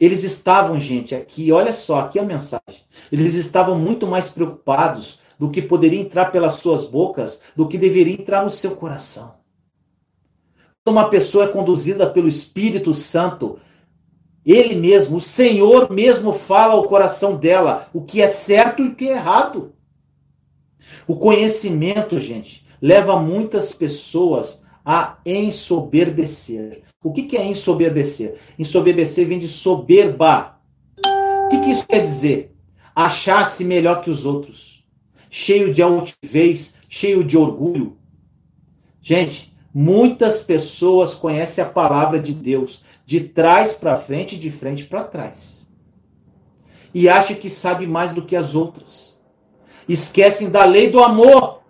S1: Eles estavam, gente, aqui, olha só, aqui a mensagem. Eles estavam muito mais preocupados do que poderia entrar pelas suas bocas do que deveria entrar no seu coração. Quando uma pessoa é conduzida pelo Espírito Santo, ele mesmo, o Senhor mesmo fala ao coração dela o que é certo e o que é errado. O conhecimento, gente, leva muitas pessoas a ensoberbecer. O que, é ensoberbecer? Ensoberbecer vem de soberba. O que, que isso quer dizer? Achar-se melhor que os outros, cheio de altivez, cheio de orgulho. Gente, muitas pessoas conhecem a palavra de Deus de trás para frente e de frente para trás. E acham que sabe mais do que as outras. Esquecem da lei do amor,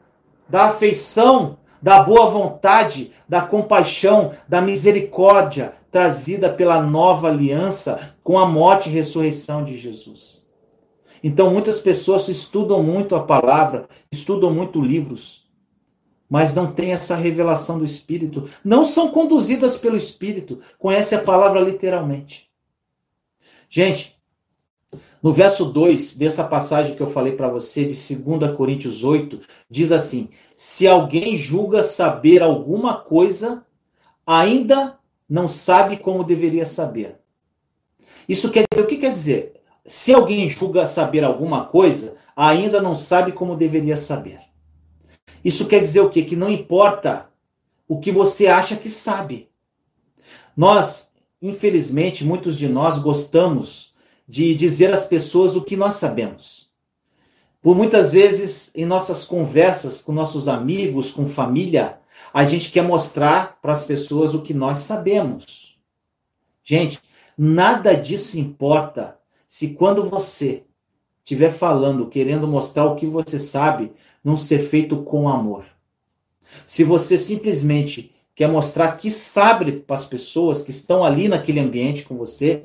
S1: da afeição, da boa vontade, da compaixão, da misericórdia trazida pela nova aliança com a morte e ressurreição de Jesus. Então, muitas pessoas estudam muito a palavra, estudam muito livros, mas não têm essa revelação do Espírito, não são conduzidas pelo Espírito, conhecem a palavra literalmente. Gente, no verso 2 dessa passagem que eu falei para você, de 2 Coríntios 8, diz assim: Se alguém julga saber alguma coisa, ainda não sabe como deveria saber. Isso quer dizer, o que quer dizer? Se alguém julga saber alguma coisa, ainda não sabe como deveria saber. Isso quer dizer o quê? Que não importa o que você acha que sabe. Nós, infelizmente, muitos de nós gostamos de dizer às pessoas o que nós sabemos. Por muitas vezes, em nossas conversas com nossos amigos, com família, a gente quer mostrar para as pessoas o que nós sabemos. Gente, nada disso importa se quando você estiver falando, querendo mostrar o que você sabe, não ser feito com amor. Se você simplesmente quer mostrar que sabe para as pessoas que estão ali naquele ambiente com você,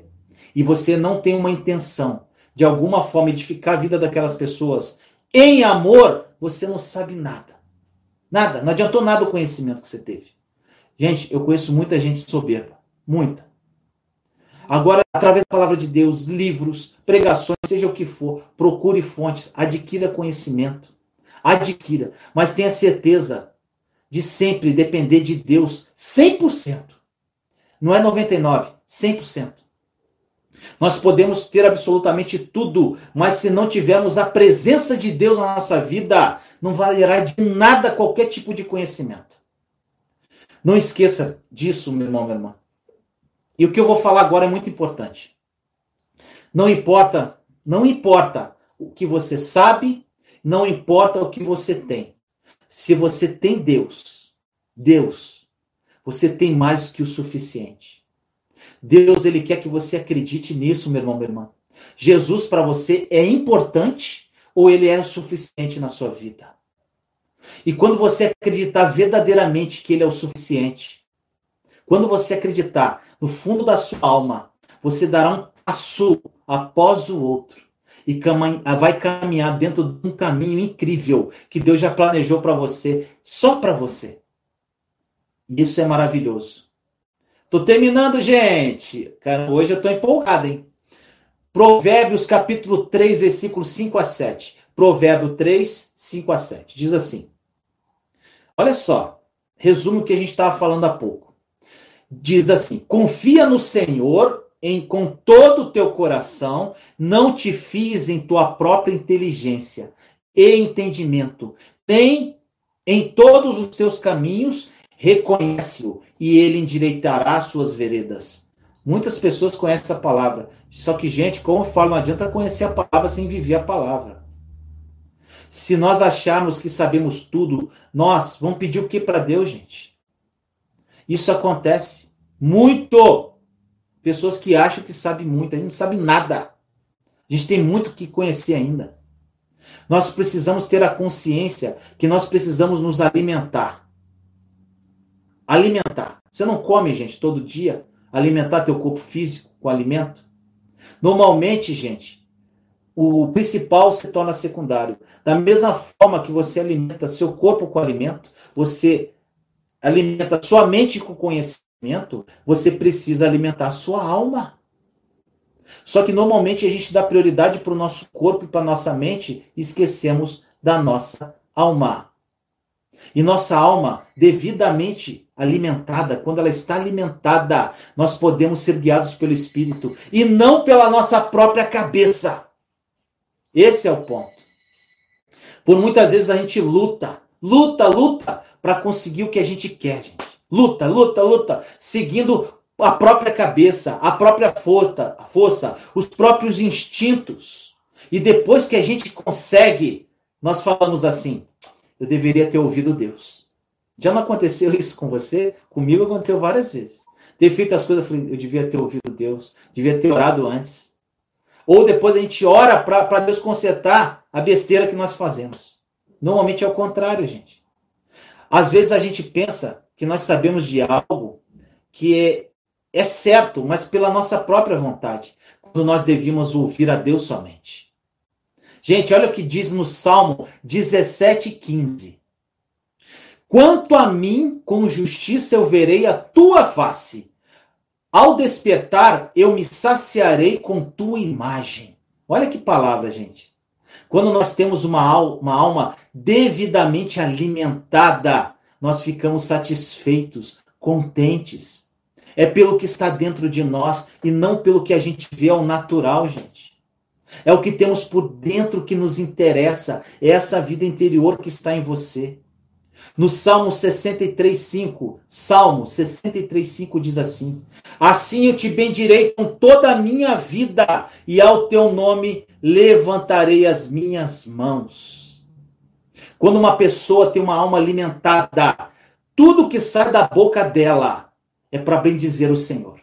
S1: e você não tem uma intenção de alguma forma edificar a vida daquelas pessoas em amor, você não sabe nada. Nada. Não adiantou nada o conhecimento que você teve. Gente, eu conheço muita gente soberba. Muita. Agora, através da palavra de Deus, livros, pregações, seja o que for, procure fontes, adquira conhecimento. Adquira. Mas tenha certeza de sempre depender de Deus 100%. Não é 99%, 100%. Nós podemos ter absolutamente tudo, mas se não tivermos a presença de Deus na nossa vida, não valerá de nada qualquer tipo de conhecimento. Não esqueça disso, meu irmão, minha irmã. E o que eu vou falar agora é muito importante. Não importa, não importa o que você sabe, não importa o que você tem. Se você tem Deus, Deus, você tem mais que o suficiente. Deus ele quer que você acredite nisso, meu irmão, minha irmã. Jesus para você é importante ou ele é o suficiente na sua vida? E quando você acreditar verdadeiramente que ele é o suficiente, quando você acreditar no fundo da sua alma, você dará um passo após o outro e vai caminhar dentro de um caminho incrível que Deus já planejou para você, só para você. Isso é maravilhoso. Tô terminando, gente. Cara, hoje eu tô empolgado, hein? Provérbios capítulo 3, versículo 5 a 7. Provérbio 3, 5 a 7. Diz assim. Olha só. Resumo o que a gente estava falando há pouco. Diz assim: Confia no Senhor em com todo o teu coração, não te fies em tua própria inteligência e entendimento. Tem em todos os teus caminhos reconhece-o e ele endireitará suas veredas. Muitas pessoas conhecem essa palavra. Só que, gente, como eu falo, não adianta conhecer a palavra sem viver a palavra. Se nós acharmos que sabemos tudo, nós vamos pedir o que para Deus, gente? Isso acontece muito. Pessoas que acham que sabem muito, a gente não sabe nada. A gente tem muito que conhecer ainda. Nós precisamos ter a consciência que nós precisamos nos alimentar. Alimentar. Você não come, gente, todo dia? Alimentar teu corpo físico com alimento? Normalmente, gente, o principal se torna secundário. Da mesma forma que você alimenta seu corpo com alimento, você alimenta sua mente com conhecimento, você precisa alimentar sua alma. Só que normalmente a gente dá prioridade para o nosso corpo e para a nossa mente e esquecemos da nossa alma. E nossa alma, devidamente alimentada, quando ela está alimentada, nós podemos ser guiados pelo Espírito e não pela nossa própria cabeça. Esse é o ponto. Por muitas vezes a gente luta, luta, luta para conseguir o que a gente quer, gente. Luta, luta, luta, seguindo a própria cabeça, a própria força, a força, os próprios instintos. E depois que a gente consegue, nós falamos assim: eu deveria ter ouvido Deus. Já não aconteceu isso com você? Comigo aconteceu várias vezes. Ter feito as coisas, eu falei, eu devia ter ouvido Deus, devia ter orado antes. Ou depois a gente ora para Deus consertar a besteira que nós fazemos. Normalmente é o contrário, gente. Às vezes a gente pensa que nós sabemos de algo que é é certo, mas pela nossa própria vontade, quando nós devíamos ouvir a Deus somente. Gente, olha o que diz no Salmo 17,15. Quanto a mim, com justiça eu verei a tua face. Ao despertar, eu me saciarei com tua imagem. Olha que palavra, gente. Quando nós temos uma uma alma devidamente alimentada, nós ficamos satisfeitos, contentes é pelo que está dentro de nós e não pelo que a gente vê ao natural, gente. É o que temos por dentro que nos interessa, é essa vida interior que está em você. No Salmo 63:5, Salmo 63:5 diz assim: Assim eu te bendirei com toda a minha vida e ao teu nome levantarei as minhas mãos. Quando uma pessoa tem uma alma alimentada, tudo que sai da boca dela é para bendizer o Senhor.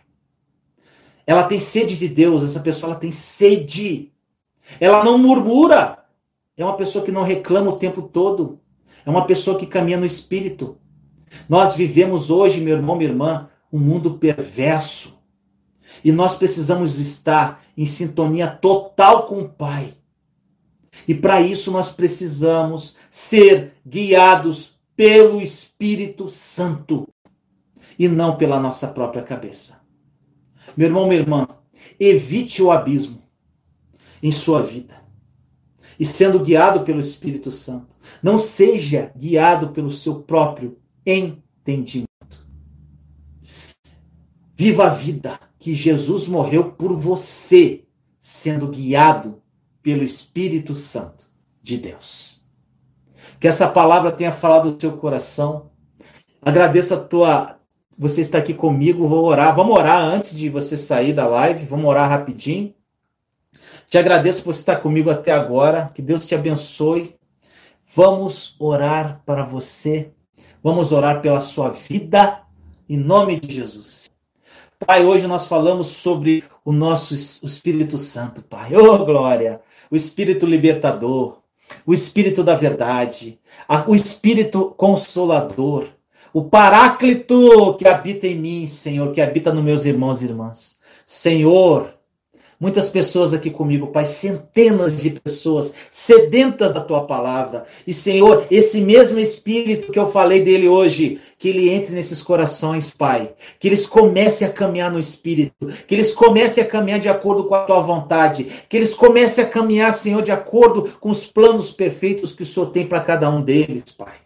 S1: Ela tem sede de Deus, essa pessoa ela tem sede. Ela não murmura. É uma pessoa que não reclama o tempo todo. É uma pessoa que caminha no espírito. Nós vivemos hoje, meu irmão, minha irmã, um mundo perverso. E nós precisamos estar em sintonia total com o Pai. E para isso nós precisamos ser guiados pelo Espírito Santo e não pela nossa própria cabeça. Meu irmão, minha irmã, evite o abismo em sua vida. E sendo guiado pelo Espírito Santo, não seja guiado pelo seu próprio entendimento. Viva a vida que Jesus morreu por você, sendo guiado pelo Espírito Santo de Deus. Que essa palavra tenha falado no seu coração. Agradeço a tua você está aqui comigo, vou orar. Vamos orar antes de você sair da live, vamos orar rapidinho. Te agradeço por estar comigo até agora. Que Deus te abençoe. Vamos orar para você. Vamos orar pela sua vida, em nome de Jesus. Pai, hoje nós falamos sobre o nosso o Espírito Santo, Pai. Oh, glória! O Espírito libertador, o Espírito da verdade, o Espírito consolador, o Paráclito que habita em mim, Senhor, que habita nos meus irmãos e irmãs. Senhor, muitas pessoas aqui comigo, Pai, centenas de pessoas sedentas da tua palavra. E, Senhor, esse mesmo Espírito que eu falei dele hoje, que ele entre nesses corações, Pai. Que eles comecem a caminhar no Espírito. Que eles comecem a caminhar de acordo com a tua vontade. Que eles comecem a caminhar, Senhor, de acordo com os planos perfeitos que o Senhor tem para cada um deles, Pai.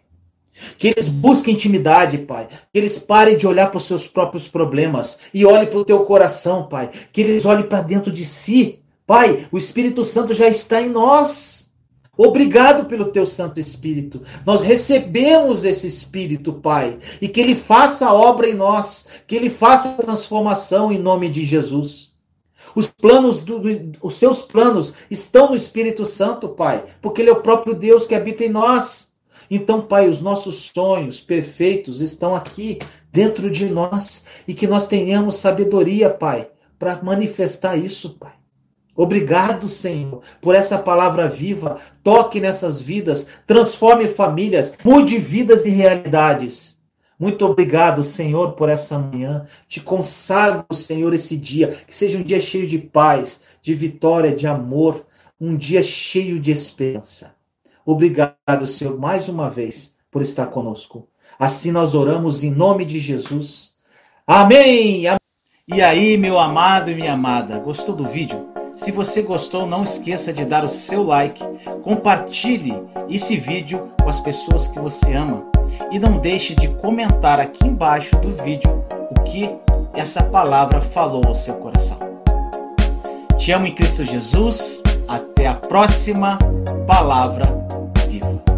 S1: Que eles busquem intimidade, Pai. Que eles parem de olhar para os seus próprios problemas e olhem para o teu coração, Pai. Que eles olhem para dentro de si. Pai, o Espírito Santo já está em nós. Obrigado pelo teu Santo Espírito. Nós recebemos esse Espírito, Pai, e que ele faça a obra em nós, que ele faça a transformação em nome de Jesus. Os planos, do, do, os seus planos estão no Espírito Santo, Pai, porque ele é o próprio Deus que habita em nós. Então, Pai, os nossos sonhos perfeitos estão aqui dentro de nós e que nós tenhamos sabedoria, Pai, para manifestar isso, Pai. Obrigado, Senhor, por essa palavra viva. Toque nessas vidas, transforme famílias, mude vidas e realidades. Muito obrigado, Senhor, por essa manhã. Te consagro, Senhor, esse dia. Que seja um dia cheio de paz, de vitória, de amor. Um dia cheio de esperança. Obrigado, Senhor, mais uma vez, por estar conosco. Assim nós oramos em nome de Jesus. Amém! E aí, meu amado e minha amada, gostou do vídeo? Se você gostou, não esqueça de dar o seu like, compartilhe esse vídeo com as pessoas que você ama e não deixe de comentar aqui embaixo do vídeo o que essa palavra falou ao seu coração. Te amo em Cristo Jesus. Até a próxima palavra viva.